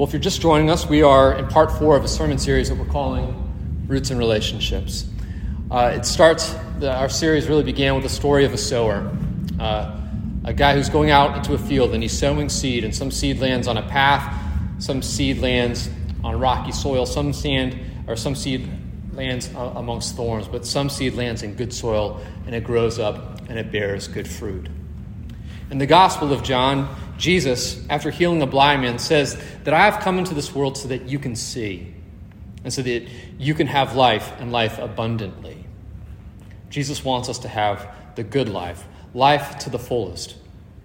Well, if you're just joining us, we are in part four of a sermon series that we're calling Roots and Relationships. Uh, it starts, the, our series really began with the story of a sower, uh, a guy who's going out into a field and he's sowing seed, and some seed lands on a path, some seed lands on rocky soil, some sand or some seed lands amongst thorns, but some seed lands in good soil and it grows up and it bears good fruit. In the Gospel of John, Jesus, after healing a blind man, says that I have come into this world so that you can see and so that you can have life and life abundantly. Jesus wants us to have the good life, life to the fullest.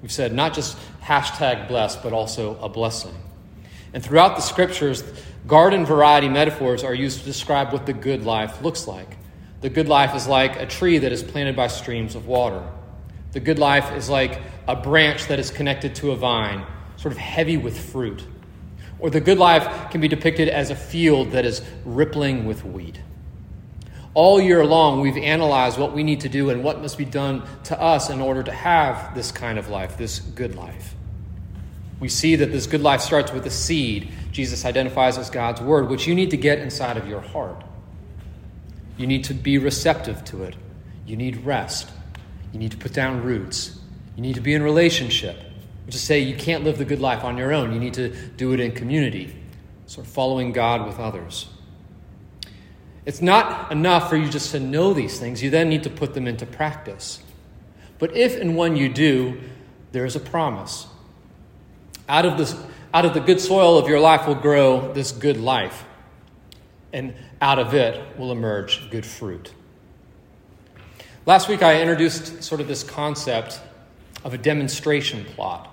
We've said not just hashtag blessed, but also a blessing. And throughout the scriptures, garden variety metaphors are used to describe what the good life looks like. The good life is like a tree that is planted by streams of water. The good life is like a branch that is connected to a vine, sort of heavy with fruit. Or the good life can be depicted as a field that is rippling with wheat. All year long, we've analyzed what we need to do and what must be done to us in order to have this kind of life, this good life. We see that this good life starts with a seed Jesus identifies as God's word, which you need to get inside of your heart. You need to be receptive to it. You need rest. You need to put down roots. You need to be in relationship, is say you can't live the good life on your own. You need to do it in community, sort of following God with others. It's not enough for you just to know these things. You then need to put them into practice. But if and when you do, there is a promise. Out of, this, out of the good soil of your life will grow this good life, and out of it will emerge good fruit. Last week, I introduced sort of this concept of a demonstration plot.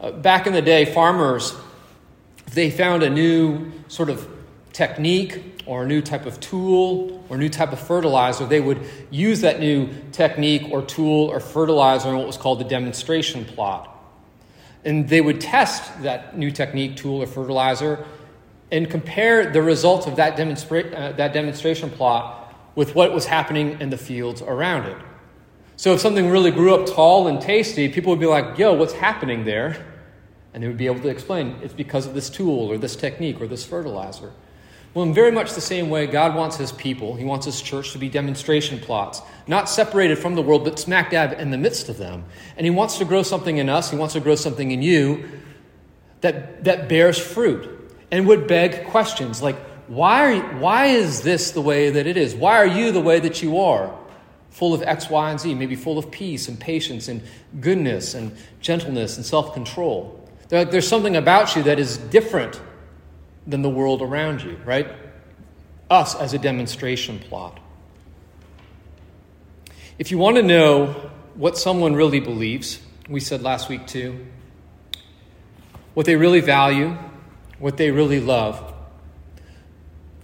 Uh, back in the day, farmers, if they found a new sort of technique or a new type of tool or new type of fertilizer, they would use that new technique or tool or fertilizer in what was called the demonstration plot. And they would test that new technique, tool, or fertilizer and compare the results of that, demonstra- uh, that demonstration plot with what was happening in the fields around it. So if something really grew up tall and tasty, people would be like, yo, what's happening there? And they would be able to explain it's because of this tool or this technique or this fertilizer. Well, in very much the same way, God wants his people, he wants his church to be demonstration plots, not separated from the world, but smack dab in the midst of them. And he wants to grow something in us, he wants to grow something in you that, that bears fruit and would beg questions like, why, are, why is this the way that it is? Why are you the way that you are? Full of X, Y, and Z, maybe full of peace and patience and goodness and gentleness and self control. There's something about you that is different than the world around you, right? Us as a demonstration plot. If you want to know what someone really believes, we said last week too, what they really value, what they really love,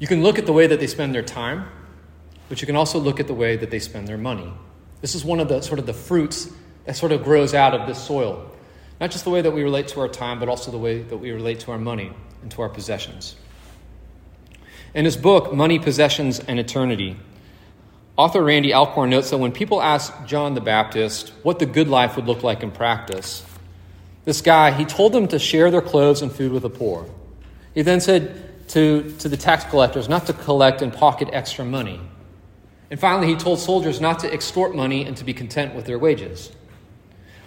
you can look at the way that they spend their time, but you can also look at the way that they spend their money. This is one of the sort of the fruits that sort of grows out of this soil. Not just the way that we relate to our time, but also the way that we relate to our money and to our possessions. In his book, Money, Possessions, and Eternity, author Randy Alcorn notes that when people asked John the Baptist what the good life would look like in practice, this guy, he told them to share their clothes and food with the poor. He then said, to, to the tax collectors not to collect and pocket extra money. And finally, he told soldiers not to extort money and to be content with their wages.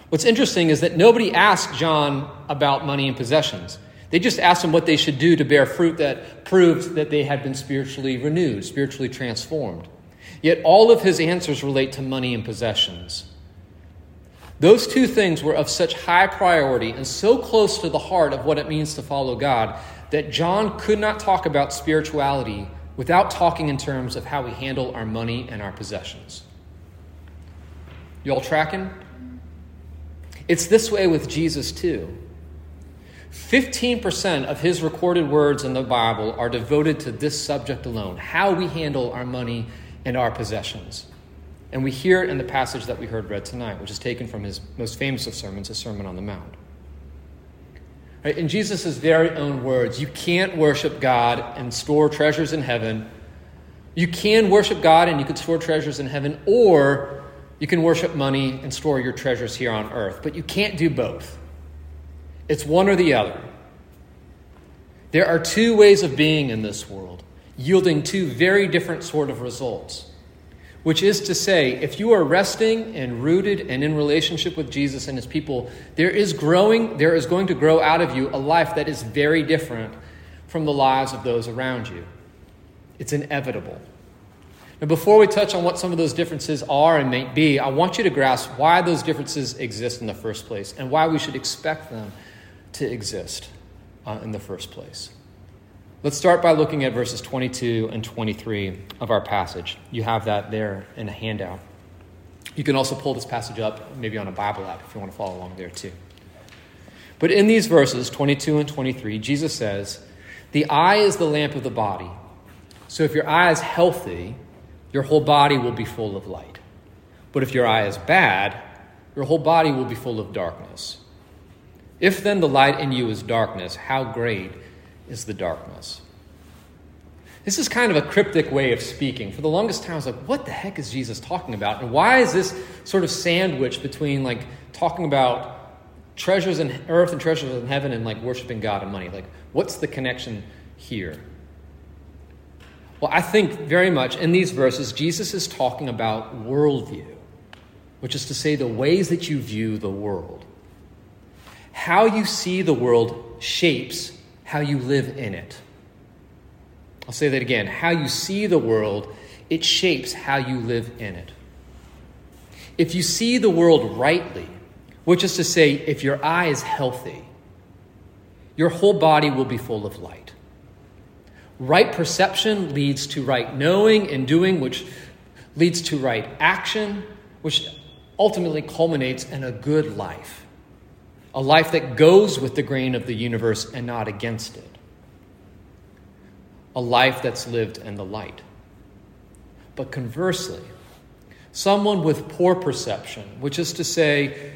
What's interesting is that nobody asked John about money and possessions. They just asked him what they should do to bear fruit that proved that they had been spiritually renewed, spiritually transformed. Yet all of his answers relate to money and possessions. Those two things were of such high priority and so close to the heart of what it means to follow God that John could not talk about spirituality without talking in terms of how we handle our money and our possessions. You all tracking? It's this way with Jesus, too. 15% of his recorded words in the Bible are devoted to this subject alone how we handle our money and our possessions. And we hear it in the passage that we heard read tonight, which is taken from his most famous of sermons, the Sermon on the Mount. Right? In Jesus' very own words, you can't worship God and store treasures in heaven. You can worship God and you can store treasures in heaven, or you can worship money and store your treasures here on earth. But you can't do both. It's one or the other. There are two ways of being in this world, yielding two very different sort of results. Which is to say, if you are resting and rooted and in relationship with Jesus and his people, there is growing, there is going to grow out of you a life that is very different from the lives of those around you. It's inevitable. Now, before we touch on what some of those differences are and may be, I want you to grasp why those differences exist in the first place and why we should expect them to exist uh, in the first place. Let's start by looking at verses 22 and 23 of our passage. You have that there in a handout. You can also pull this passage up, maybe on a Bible app if you want to follow along there too. But in these verses, 22 and 23, Jesus says, The eye is the lamp of the body. So if your eye is healthy, your whole body will be full of light. But if your eye is bad, your whole body will be full of darkness. If then the light in you is darkness, how great is the darkness? This is kind of a cryptic way of speaking. For the longest time, I was like, what the heck is Jesus talking about? And why is this sort of sandwich between like talking about treasures in earth and treasures in heaven and like worshiping God and money? Like, what's the connection here? Well, I think very much in these verses, Jesus is talking about worldview, which is to say, the ways that you view the world. How you see the world shapes how you live in it. I'll say that again. How you see the world, it shapes how you live in it. If you see the world rightly, which is to say, if your eye is healthy, your whole body will be full of light. Right perception leads to right knowing and doing, which leads to right action, which ultimately culminates in a good life. A life that goes with the grain of the universe and not against it. A life that's lived in the light. But conversely, someone with poor perception, which is to say,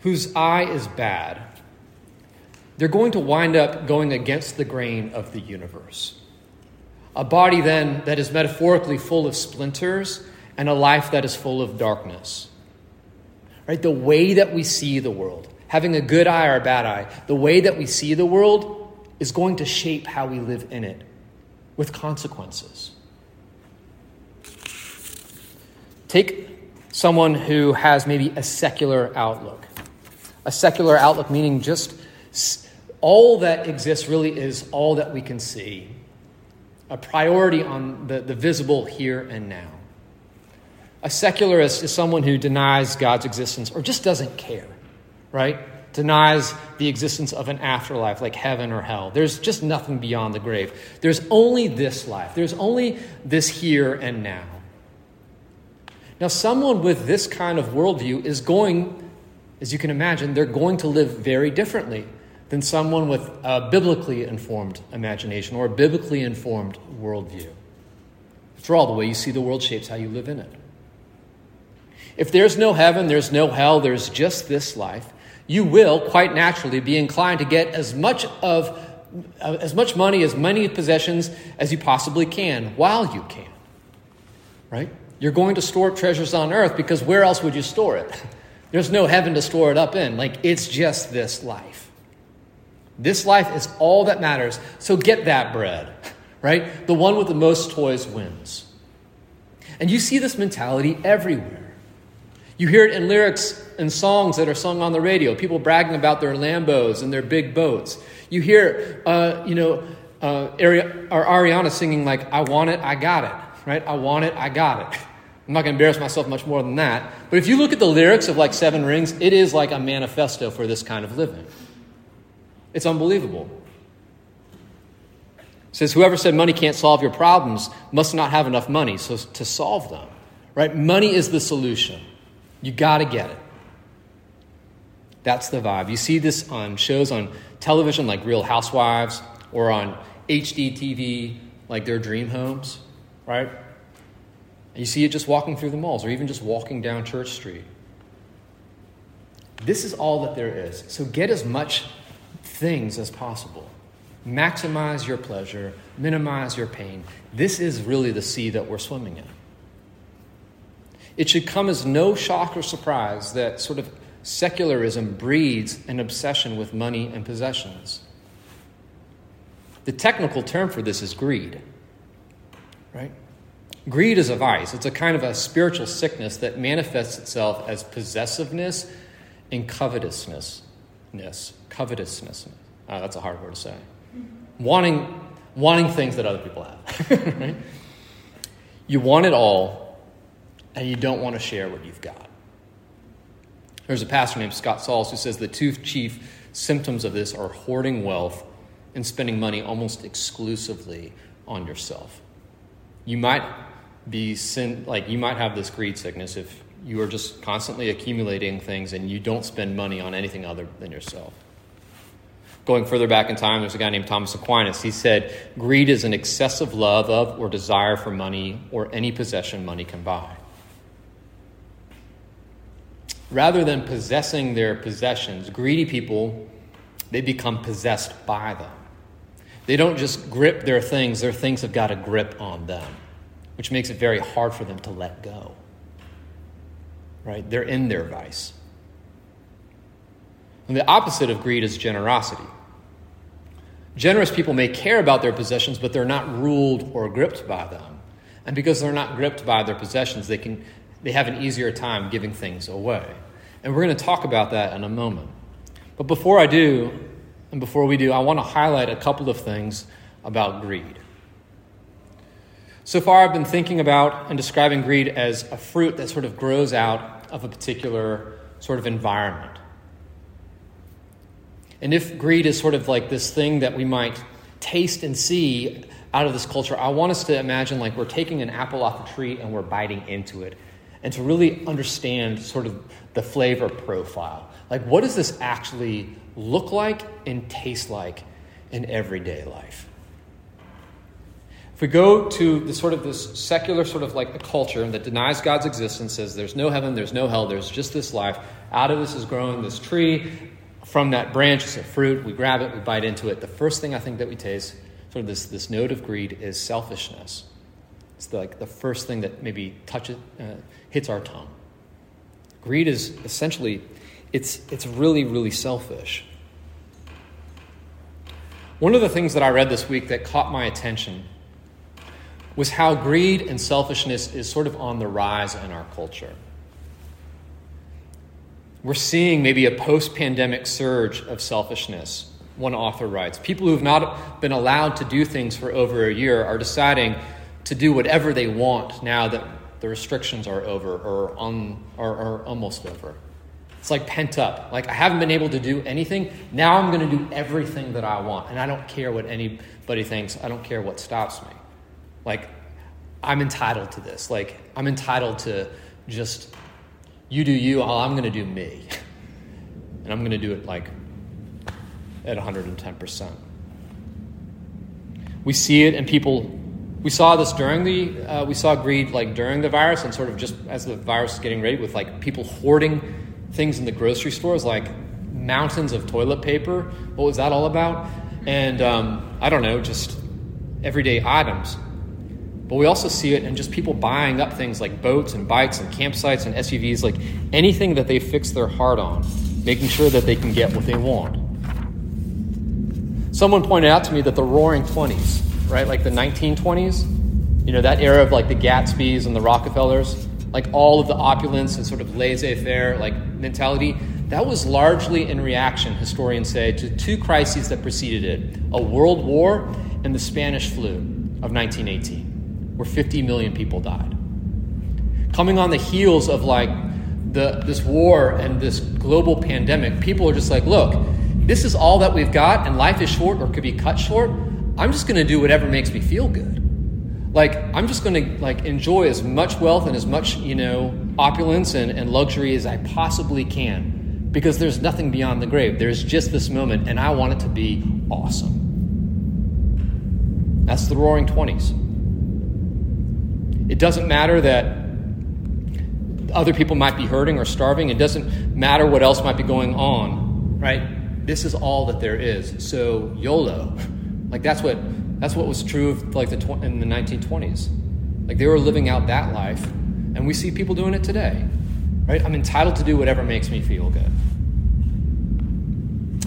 whose eye is bad, they're going to wind up going against the grain of the universe. A body, then, that is metaphorically full of splinters, and a life that is full of darkness. Right? The way that we see the world, having a good eye or a bad eye, the way that we see the world is going to shape how we live in it with consequences. Take someone who has maybe a secular outlook. A secular outlook meaning just all that exists really is all that we can see a priority on the, the visible here and now. A secularist is someone who denies God's existence or just doesn't care, right? Denies the existence of an afterlife like heaven or hell. There's just nothing beyond the grave. There's only this life, there's only this here and now. Now, someone with this kind of worldview is going, as you can imagine, they're going to live very differently than someone with a biblically informed imagination or a biblically informed worldview. After all, the way you see the world shapes how you live in it. If there's no heaven, there's no hell, there's just this life, you will quite naturally be inclined to get as much of uh, as much money, as many possessions as you possibly can while you can. Right? You're going to store up treasures on earth because where else would you store it? There's no heaven to store it up in. Like it's just this life. This life is all that matters. So get that bread, right? The one with the most toys wins. And you see this mentality everywhere. You hear it in lyrics and songs that are sung on the radio, people bragging about their Lambos and their big boats. You hear, uh, you know, uh, Ari- or Ariana singing like, I want it, I got it, right? I want it, I got it. I'm not going to embarrass myself much more than that. But if you look at the lyrics of like Seven Rings, it is like a manifesto for this kind of living. It's unbelievable. It says, Whoever said money can't solve your problems must not have enough money so, to solve them. Right? Money is the solution. You got to get it. That's the vibe. You see this on shows on television like Real Housewives or on HGTV like their dream homes, right? And you see it just walking through the malls or even just walking down Church Street. This is all that there is. So get as much things as possible. Maximize your pleasure, minimize your pain. This is really the sea that we're swimming in. It should come as no shock or surprise that sort of secularism breeds an obsession with money and possessions. The technical term for this is greed. Right? Greed is a vice. It's a kind of a spiritual sickness that manifests itself as possessiveness and covetousness. Covetousness. Uh, that's a hard word to say. Wanting, wanting things that other people have. right? You want it all, and you don't want to share what you've got. There's a pastor named Scott Sauls who says the two chief symptoms of this are hoarding wealth and spending money almost exclusively on yourself. You might be sin, like you might have this greed sickness if you are just constantly accumulating things and you don't spend money on anything other than yourself. Going further back in time, there's a guy named Thomas Aquinas. He said, Greed is an excessive love of or desire for money or any possession money can buy rather than possessing their possessions, greedy people, they become possessed by them. They don't just grip their things, their things have got a grip on them, which makes it very hard for them to let go. Right? They're in their vice. And the opposite of greed is generosity. Generous people may care about their possessions, but they're not ruled or gripped by them. And because they're not gripped by their possessions, they can they have an easier time giving things away. And we're going to talk about that in a moment. But before I do, and before we do, I want to highlight a couple of things about greed. So far, I've been thinking about and describing greed as a fruit that sort of grows out of a particular sort of environment. And if greed is sort of like this thing that we might taste and see out of this culture, I want us to imagine like we're taking an apple off a tree and we're biting into it and to really understand sort of the flavor profile. Like, what does this actually look like and taste like in everyday life? If we go to the sort of this secular sort of like a culture that denies God's existence, says there's no heaven, there's no hell, there's just this life. Out of this is growing this tree. From that branch is a fruit. We grab it, we bite into it. The first thing I think that we taste, sort of this, this note of greed, is selfishness. It's like the first thing that maybe touches, uh, hits our tongue. Greed is essentially, it's, it's really, really selfish. One of the things that I read this week that caught my attention was how greed and selfishness is sort of on the rise in our culture. We're seeing maybe a post pandemic surge of selfishness, one author writes. People who have not been allowed to do things for over a year are deciding to do whatever they want now that the restrictions are over or, on, or, or almost over. It's like pent up. Like, I haven't been able to do anything. Now I'm going to do everything that I want. And I don't care what anybody thinks. I don't care what stops me. Like, I'm entitled to this. Like, I'm entitled to just, you do you, I'm going to do me. And I'm going to do it like at 110%. We see it in people we saw this during the uh, we saw greed like during the virus and sort of just as the virus is getting ready with like people hoarding things in the grocery stores like mountains of toilet paper. What was that all about? And um, i don't know just everyday items. But we also see it in just people buying up things like boats and bikes and campsites and suvs like anything that they fix their heart on making sure that they can get what they want. Someone pointed out to me that the roaring 20s right? Like the 1920s, you know, that era of like the Gatsbys and the Rockefellers, like all of the opulence and sort of laissez faire like mentality, that was largely in reaction, historians say, to two crises that preceded it a world war and the Spanish flu of 1918, where 50 million people died. Coming on the heels of like the, this war and this global pandemic, people are just like, look, this is all that we've got, and life is short or could be cut short. I'm just going to do whatever makes me feel good. Like, I'm just going to like enjoy as much wealth and as much, you know, opulence and, and luxury as I possibly can because there's nothing beyond the grave. There's just this moment, and I want it to be awesome. That's the roaring 20s. It doesn't matter that other people might be hurting or starving. It doesn't matter what else might be going on, right? This is all that there is. So, YOLO. Like that's what that's what was true of like the tw- in the 1920s. Like they were living out that life, and we see people doing it today. Right? I'm entitled to do whatever makes me feel good.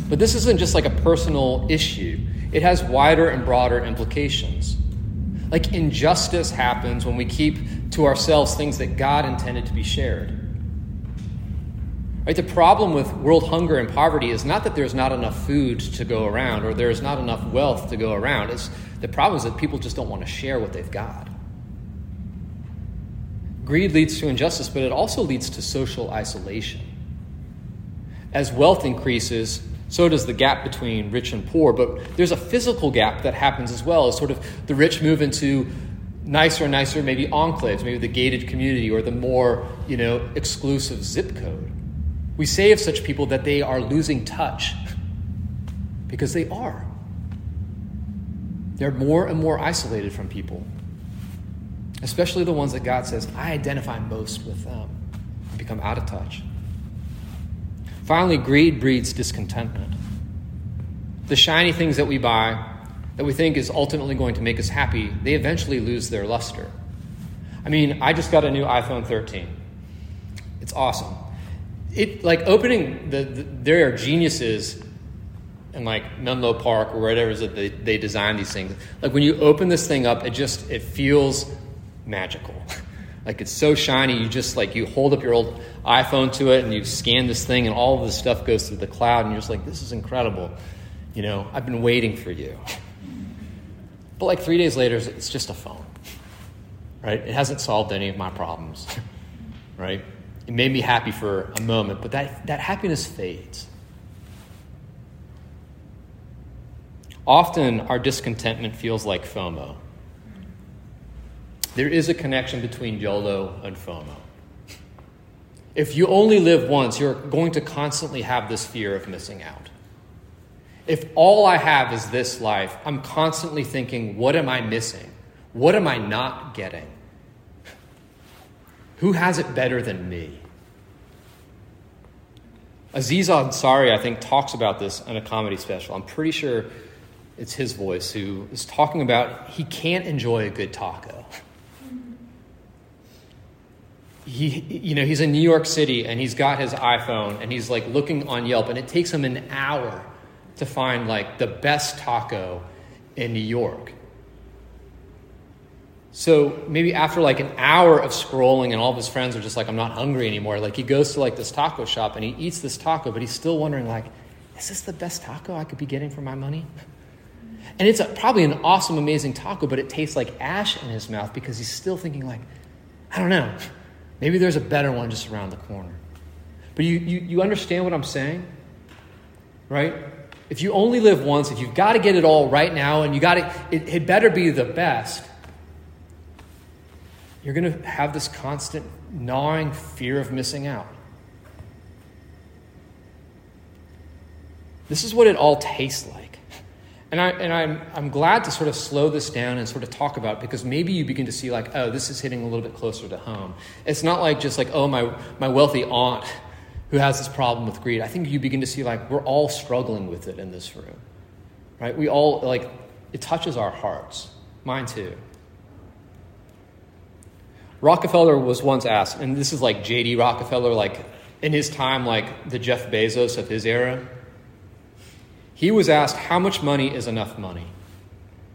But this isn't just like a personal issue. it has wider and broader implications. Like injustice happens when we keep to ourselves things that God intended to be shared. Right? The problem with world hunger and poverty is not that there's not enough food to go around or there's not enough wealth to go around. It's, the problem is that people just don't want to share what they've got. Greed leads to injustice, but it also leads to social isolation. As wealth increases, so does the gap between rich and poor, but there's a physical gap that happens as well as sort of the rich move into nicer and nicer, maybe enclaves, maybe the gated community or the more, you know, exclusive zip code. We say of such people that they are losing touch because they are. They're more and more isolated from people, especially the ones that God says, I identify most with them, and become out of touch. Finally, greed breeds discontentment. The shiny things that we buy, that we think is ultimately going to make us happy, they eventually lose their luster. I mean, I just got a new iPhone 13. It's awesome it like opening the, the, there are geniuses in like Menlo Park or whatever it is that they, they design these things. Like when you open this thing up, it just it feels magical. like it's so shiny, you just like you hold up your old iPhone to it and you scan this thing and all of this stuff goes through the cloud and you're just like, this is incredible. You know, I've been waiting for you. But like three days later, it's just a phone. Right? It hasn't solved any of my problems. right? It made me happy for a moment, but that, that happiness fades. Often our discontentment feels like FOMO. There is a connection between YOLO and FOMO. If you only live once, you're going to constantly have this fear of missing out. If all I have is this life, I'm constantly thinking, what am I missing? What am I not getting? Who has it better than me? Aziz Ansari, I think, talks about this in a comedy special. I'm pretty sure it's his voice who is talking about he can't enjoy a good taco. He, you know, he's in New York City and he's got his iPhone and he's like looking on Yelp and it takes him an hour to find like the best taco in New York. So maybe after like an hour of scrolling and all of his friends are just like, I'm not hungry anymore, like he goes to like this taco shop and he eats this taco, but he's still wondering like, is this the best taco I could be getting for my money? And it's a, probably an awesome, amazing taco, but it tastes like ash in his mouth because he's still thinking like, I don't know, maybe there's a better one just around the corner. But you, you, you understand what I'm saying? Right? If you only live once, if you've got to get it all right now and you got to, it, it better be the best, you're going to have this constant gnawing fear of missing out. This is what it all tastes like. And, I, and I'm, I'm glad to sort of slow this down and sort of talk about because maybe you begin to see, like, oh, this is hitting a little bit closer to home. It's not like just like, oh, my, my wealthy aunt who has this problem with greed. I think you begin to see, like, we're all struggling with it in this room, right? We all, like, it touches our hearts. Mine too. Rockefeller was once asked, and this is like J.D. Rockefeller, like in his time, like the Jeff Bezos of his era. He was asked, How much money is enough money?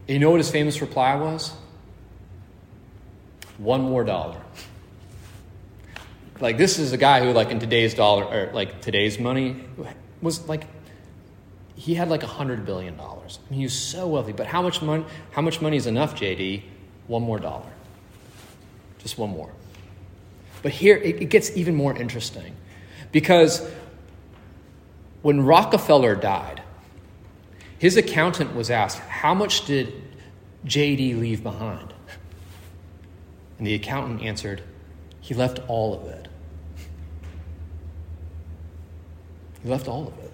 And you know what his famous reply was? One more dollar. Like, this is a guy who, like, in today's dollar, or like today's money, was like, he had like a $100 billion. I mean, he was so wealthy. But how much, money, how much money is enough, JD? One more dollar. Just one more. But here it, it gets even more interesting because when Rockefeller died, his accountant was asked, How much did JD leave behind? And the accountant answered, He left all of it. He left all of it.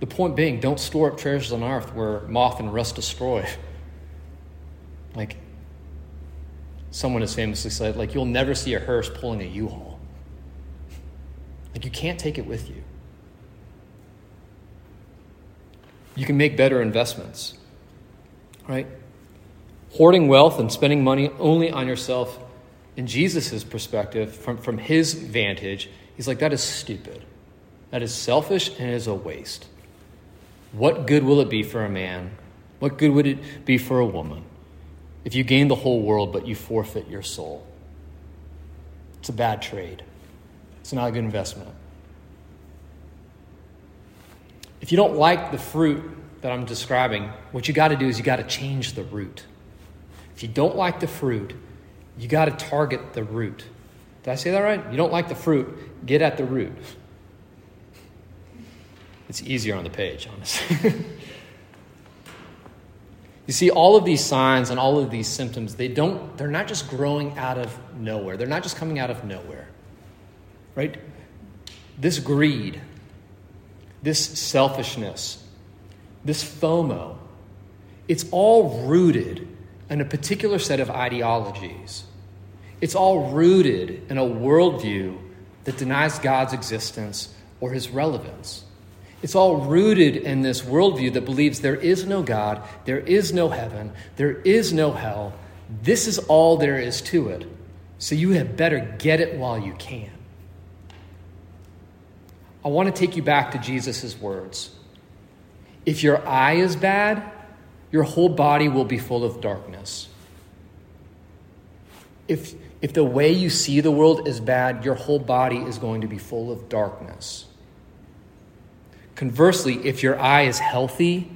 The point being, don't store up treasures on earth where moth and rust destroy. Like, someone has famously said, like, you'll never see a hearse pulling a U-Haul. Like, you can't take it with you. You can make better investments, right? Hoarding wealth and spending money only on yourself, in Jesus' perspective, from, from his vantage, he's like, that is stupid. That is selfish and it is a waste. What good will it be for a man? What good would it be for a woman if you gain the whole world but you forfeit your soul? It's a bad trade. It's not a good investment. If you don't like the fruit that I'm describing, what you got to do is you got to change the root. If you don't like the fruit, you got to target the root. Did I say that right? You don't like the fruit, get at the root. It's easier on the page, honestly. you see, all of these signs and all of these symptoms, they don't, they're not just growing out of nowhere. They're not just coming out of nowhere. Right? This greed, this selfishness, this FOMO, it's all rooted in a particular set of ideologies. It's all rooted in a worldview that denies God's existence or his relevance. It's all rooted in this worldview that believes there is no God, there is no heaven, there is no hell. This is all there is to it. So you had better get it while you can. I want to take you back to Jesus' words. If your eye is bad, your whole body will be full of darkness. If, if the way you see the world is bad, your whole body is going to be full of darkness. Conversely, if your eye is healthy,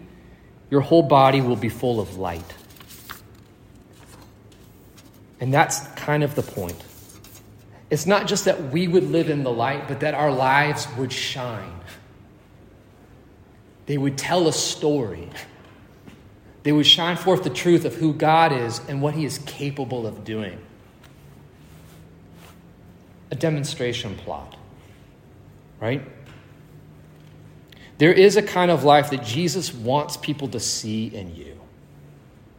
your whole body will be full of light. And that's kind of the point. It's not just that we would live in the light, but that our lives would shine. They would tell a story. They would shine forth the truth of who God is and what He is capable of doing. A demonstration plot, right? There is a kind of life that Jesus wants people to see in you.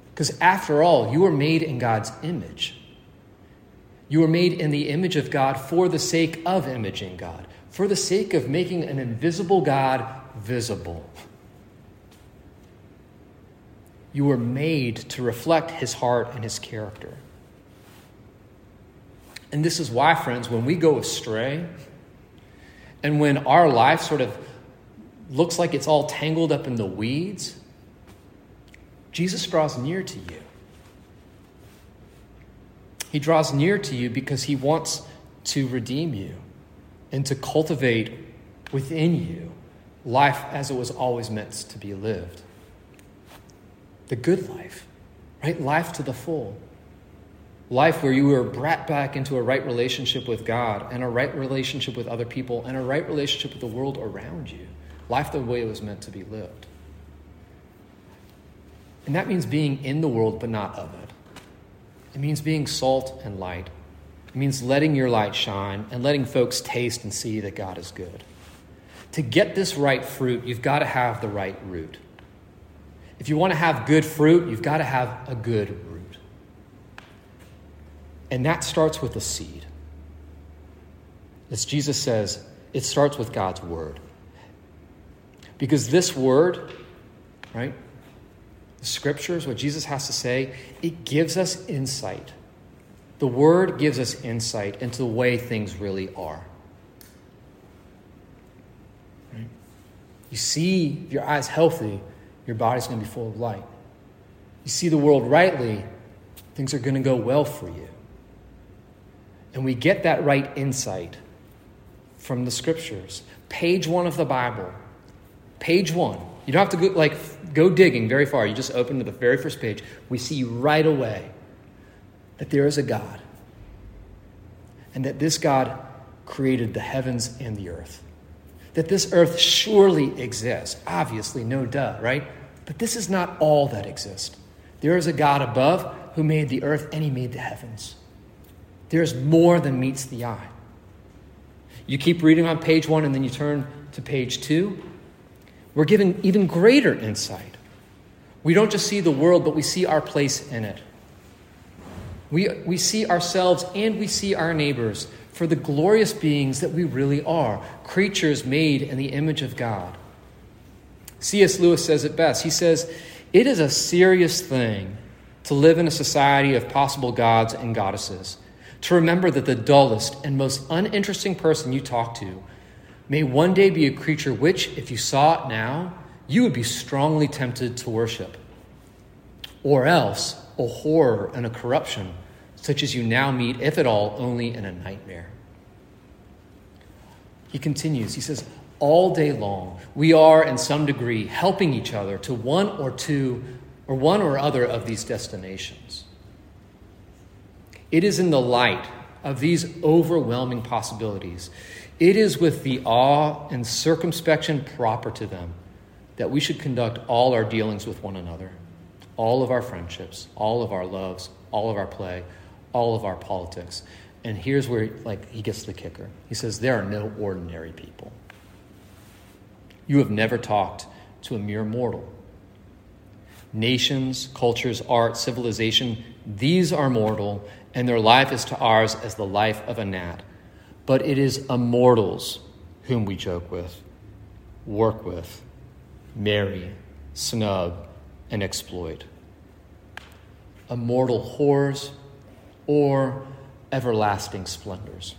Because after all, you are made in God's image. You are made in the image of God for the sake of imaging God, for the sake of making an invisible God visible. You were made to reflect his heart and his character. And this is why, friends, when we go astray and when our life sort of looks like it's all tangled up in the weeds, Jesus draws near to you. He draws near to you because he wants to redeem you and to cultivate within you life as it was always meant to be lived. The good life, right? Life to the full. Life where you are brought back into a right relationship with God and a right relationship with other people and a right relationship with the world around you. Life the way it was meant to be lived. And that means being in the world but not of it. It means being salt and light. It means letting your light shine and letting folks taste and see that God is good. To get this right fruit, you've got to have the right root. If you want to have good fruit, you've got to have a good root. And that starts with a seed. As Jesus says, it starts with God's word. Because this word, right, the scriptures, what Jesus has to say, it gives us insight. The word gives us insight into the way things really are. Right? You see your eyes healthy, your body's going to be full of light. You see the world rightly, things are going to go well for you. And we get that right insight from the scriptures. Page one of the Bible Page one. You don't have to go, like go digging very far. You just open to the very first page. We see right away that there is a God, and that this God created the heavens and the earth. That this earth surely exists. Obviously, no duh, right? But this is not all that exists. There is a God above who made the earth and he made the heavens. There is more than meets the eye. You keep reading on page one and then you turn to page two, we're given even greater insight. We don't just see the world, but we see our place in it. We, we see ourselves and we see our neighbors for the glorious beings that we really are creatures made in the image of God. C.S. Lewis says it best. He says, It is a serious thing to live in a society of possible gods and goddesses, to remember that the dullest and most uninteresting person you talk to may one day be a creature which, if you saw it now, you would be strongly tempted to worship. Or else, a horror and a corruption, such as you now meet, if at all, only in a nightmare. He continues, he says, all day long, we are in some degree helping each other to one or two or one or other of these destinations. It is in the light of these overwhelming possibilities, it is with the awe and circumspection proper to them that we should conduct all our dealings with one another, all of our friendships, all of our loves, all of our play, all of our politics. And here's where like he gets the kicker. He says there are no ordinary people. You have never talked to a mere mortal. Nations, cultures, art, civilization, these are mortal, and their life is to ours as the life of a gnat. But it is immortals whom we joke with, work with, marry, snub, and exploit. Immortal whores or everlasting splendors.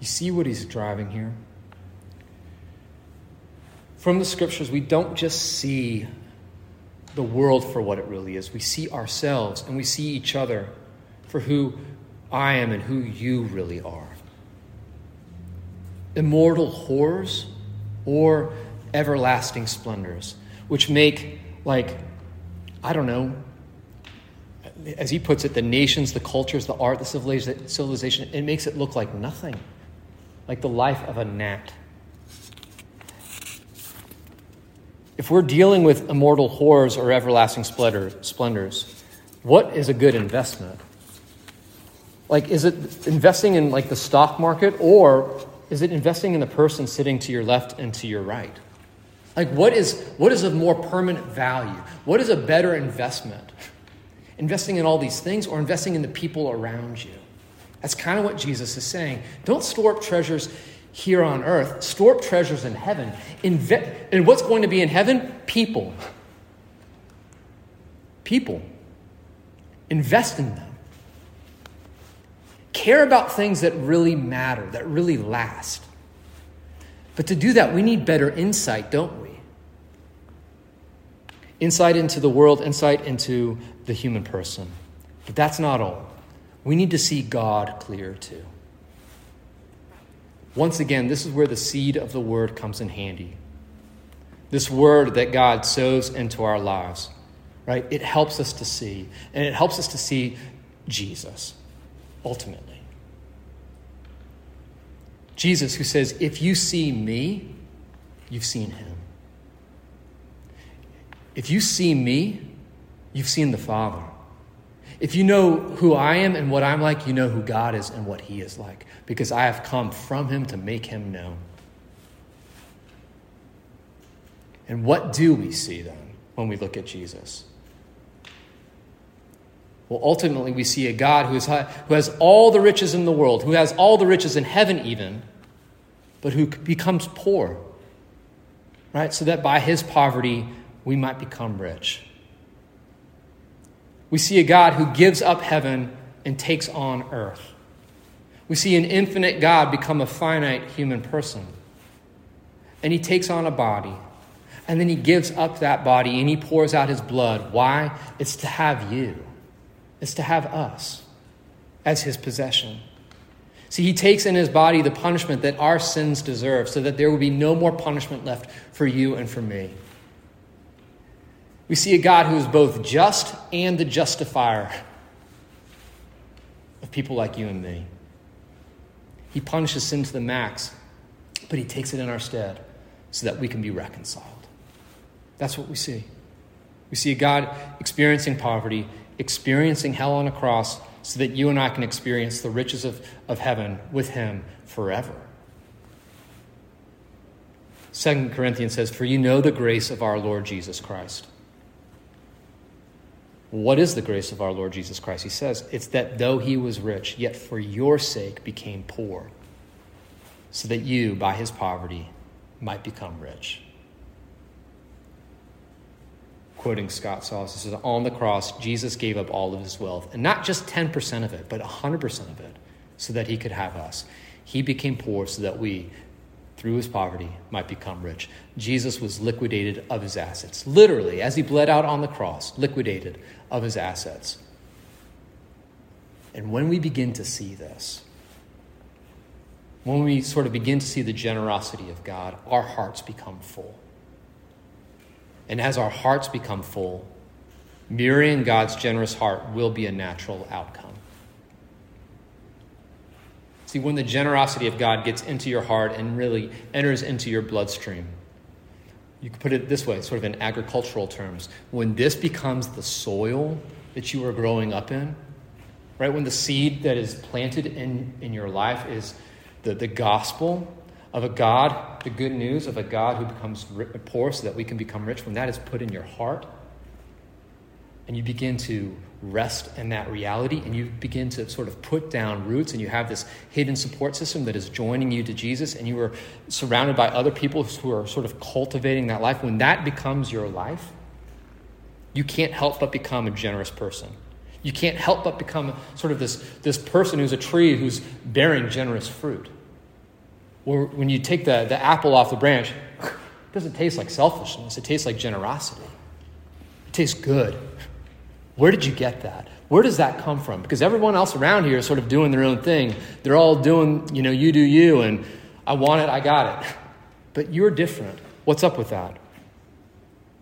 You see what he's driving here? From the scriptures, we don't just see the world for what it really is. We see ourselves and we see each other for who I am and who you really are. Immortal horrors or everlasting splendors, which make, like, I don't know, as he puts it, the nations, the cultures, the art, the civilization, it makes it look like nothing like the life of a gnat. If we're dealing with immortal horrors or everlasting splendors, what is a good investment? Like, is it investing in like the stock market or is it investing in the person sitting to your left and to your right? Like, what is, what is a more permanent value? What is a better investment? Investing in all these things or investing in the people around you? That's kind of what Jesus is saying. Don't store up treasures here on earth, store up treasures in heaven. Inve- and what's going to be in heaven? People. People. Invest in them. Care about things that really matter, that really last. But to do that, we need better insight, don't we? Insight into the world, insight into the human person. But that's not all we need to see God clear too. Once again, this is where the seed of the word comes in handy. This word that God sows into our lives, right? It helps us to see, and it helps us to see Jesus ultimately. Jesus, who says, If you see me, you've seen him. If you see me, you've seen the Father. If you know who I am and what I'm like, you know who God is and what He is like, because I have come from Him to make Him known. And what do we see then when we look at Jesus? Well, ultimately, we see a God who, is who has all the riches in the world, who has all the riches in heaven, even, but who becomes poor, right? So that by his poverty, we might become rich. We see a God who gives up heaven and takes on earth. We see an infinite God become a finite human person. And he takes on a body. And then he gives up that body and he pours out his blood. Why? It's to have you, it's to have us as his possession. See, he takes in his body the punishment that our sins deserve so that there will be no more punishment left for you and for me. We see a God who is both just and the justifier of people like you and me. He punishes sin to the max, but he takes it in our stead so that we can be reconciled. That's what we see. We see a God experiencing poverty, experiencing hell on a cross, so that you and I can experience the riches of, of heaven with him forever. Second Corinthians says, For you know the grace of our Lord Jesus Christ what is the grace of our Lord Jesus Christ? He says, It's that though he was rich, yet for your sake became poor, so that you, by his poverty, might become rich. Quoting Scott Sauls, he says, On the cross, Jesus gave up all of his wealth, and not just 10% of it, but 100% of it, so that he could have us. He became poor so that we, through his poverty, might become rich. Jesus was liquidated of his assets. Literally, as he bled out on the cross, liquidated of his assets. And when we begin to see this, when we sort of begin to see the generosity of God, our hearts become full. And as our hearts become full, mirroring God's generous heart will be a natural outcome. See, when the generosity of God gets into your heart and really enters into your bloodstream, you could put it this way, sort of in agricultural terms. When this becomes the soil that you are growing up in, right? When the seed that is planted in, in your life is the, the gospel of a God, the good news of a God who becomes poor so that we can become rich, when that is put in your heart, and you begin to rest in that reality and you begin to sort of put down roots and you have this hidden support system that is joining you to Jesus and you are surrounded by other people who are sort of cultivating that life, when that becomes your life, you can't help but become a generous person. You can't help but become sort of this, this person who's a tree who's bearing generous fruit. Or when you take the, the apple off the branch, it doesn't taste like selfishness, it tastes like generosity. It tastes good. Where did you get that? Where does that come from? Because everyone else around here is sort of doing their own thing. They're all doing, you know, you do you, and I want it, I got it. But you're different. What's up with that?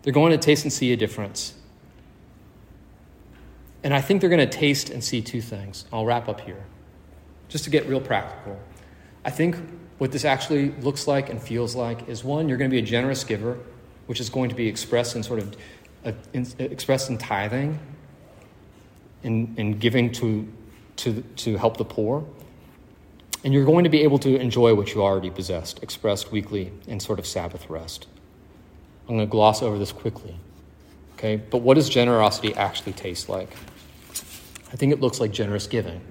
They're going to taste and see a difference. And I think they're going to taste and see two things. I'll wrap up here. Just to get real practical. I think what this actually looks like and feels like is one, you're going to be a generous giver, which is going to be expressed in sort of uh, in, expressed in tithing, in, in giving to, to, to help the poor. And you're going to be able to enjoy what you already possessed, expressed weekly in sort of Sabbath rest. I'm going to gloss over this quickly. Okay? But what does generosity actually taste like? I think it looks like generous giving.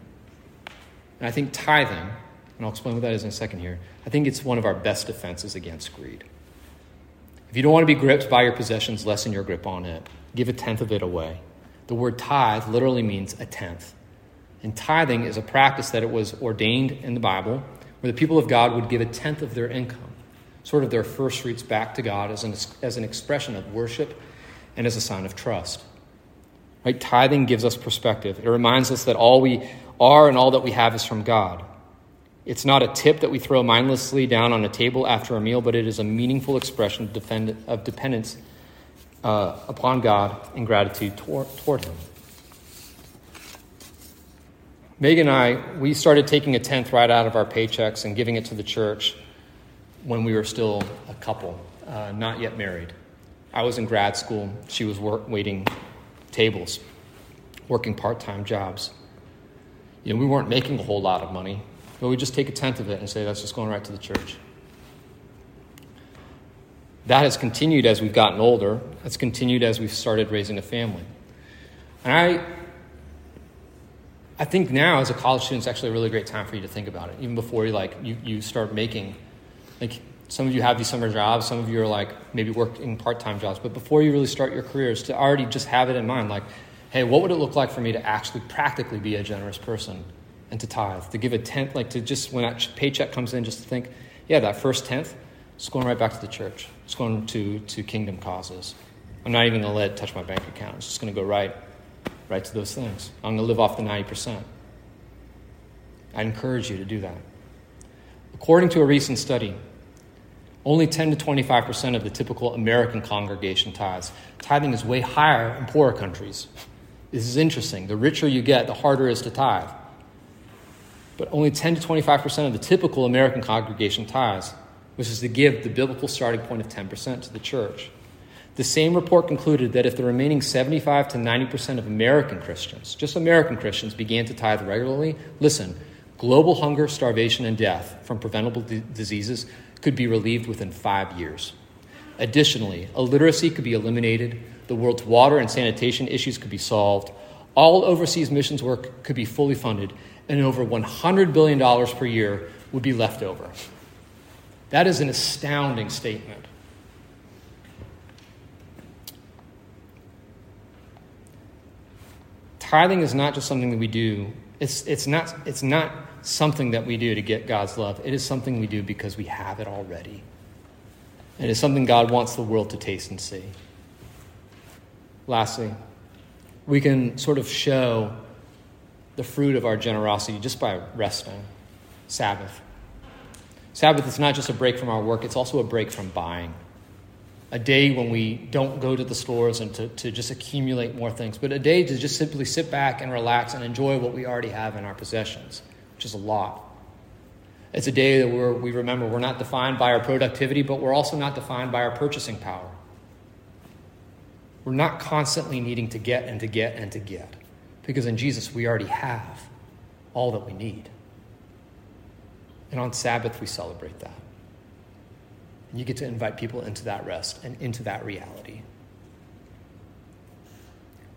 And I think tithing, and I'll explain what that is in a second here, I think it's one of our best defenses against greed. If you don't want to be gripped by your possessions, lessen your grip on it. Give a tenth of it away. The word tithe literally means a tenth. And tithing is a practice that it was ordained in the Bible where the people of God would give a tenth of their income, sort of their first fruits back to God as an, as an expression of worship and as a sign of trust. Right? Tithing gives us perspective. It reminds us that all we are and all that we have is from God. It's not a tip that we throw mindlessly down on a table after a meal, but it is a meaningful expression of, dependence uh, upon God in gratitude toward, toward Him. Megan and I, we started taking a tenth right out of our paychecks and giving it to the church when we were still a couple, uh, not yet married. I was in grad school. She was work, waiting tables, working part time jobs. You know, we weren't making a whole lot of money, but we just take a tenth of it and say that's just going right to the church. That has continued as we've gotten older. That's continued as we've started raising a family. And I, I think now as a college student, it's actually a really great time for you to think about it, even before you like you, you start making like some of you have these summer jobs, some of you are like maybe working part-time jobs, but before you really start your careers, to already just have it in mind, like, hey, what would it look like for me to actually practically be a generous person and to tithe, to give a tenth, like to just when that paycheck comes in, just to think, yeah, that first tenth, it's going right back to the church. It's going to, to kingdom causes. I'm not even going to let it touch my bank account. It's just going to go right, right to those things. I'm going to live off the 90%. I encourage you to do that. According to a recent study, only 10 to 25% of the typical American congregation tithes. Tithing is way higher in poorer countries. This is interesting. The richer you get, the harder it is to tithe. But only 10 to 25% of the typical American congregation tithes, which is to give the biblical starting point of 10% to the church. The same report concluded that if the remaining 75 to 90% of American Christians, just American Christians, began to tithe regularly, listen, global hunger, starvation, and death from preventable d- diseases could be relieved within five years. Additionally, illiteracy could be eliminated, the world's water and sanitation issues could be solved, all overseas missions work could be fully funded, and over $100 billion per year would be left over. That is an astounding statement. Tithing is not just something that we do It's, it's, not, it's not something that we do to get God's love, it is something we do because we have it already. It is something God wants the world to taste and see. Lastly, we can sort of show the fruit of our generosity just by resting. Sabbath. Sabbath is not just a break from our work, it's also a break from buying. A day when we don't go to the stores and to, to just accumulate more things, but a day to just simply sit back and relax and enjoy what we already have in our possessions, which is a lot. It's a day that we remember we're not defined by our productivity, but we're also not defined by our purchasing power. We're not constantly needing to get and to get and to get, because in Jesus we already have all that we need. And on Sabbath we celebrate that. And you get to invite people into that rest and into that reality.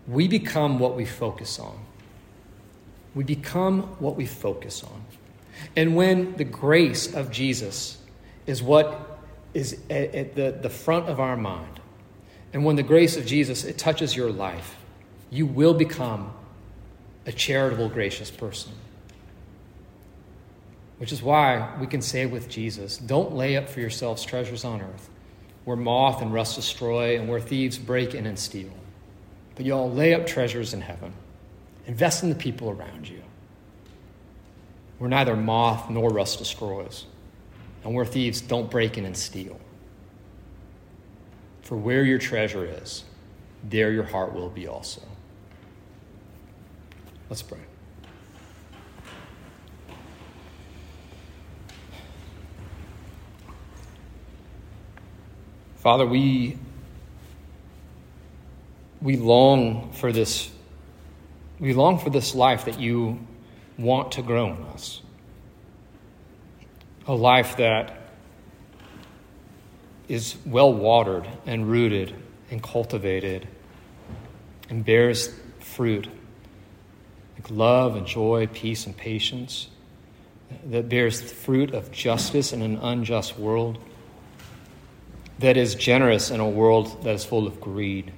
We become what we focus on. We become what we focus on. And when the grace of Jesus is what is at, the, the front of our mind, and when the grace of Jesus it touches your life, you will become a charitable, gracious person. Which is why we can say with Jesus, don't lay up for yourselves treasures on earth, where moth and rust destroy and where thieves break in and steal. But y'all lay up treasures in heaven. Invest in the people around you where neither moth nor rust destroys, and where thieves don't break in and steal. For where your treasure is, there your heart will be also. Let's pray. Father, we, we long for this we long for this life that you want to grow in us. A life that is well watered and rooted and cultivated and bears fruit like love and joy, peace and patience, that bears fruit of justice in an unjust world, that is generous in a world that is full of greed.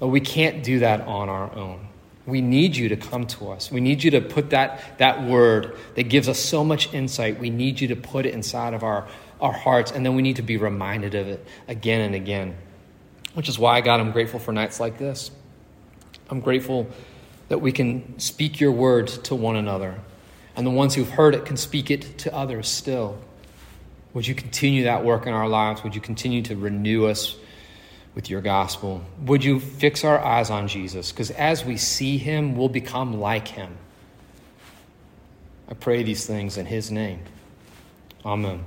We can't do that on our own. We need you to come to us. We need you to put that, that word that gives us so much insight, we need you to put it inside of our, our hearts, and then we need to be reminded of it again and again. Which is why, God, I'm grateful for nights like this. I'm grateful that we can speak your word to one another, and the ones who've heard it can speak it to others still. Would you continue that work in our lives? Would you continue to renew us? with your gospel. Would you fix our eyes on Jesus? Because as we see him, we'll become like him. I pray these things in his name. Amen.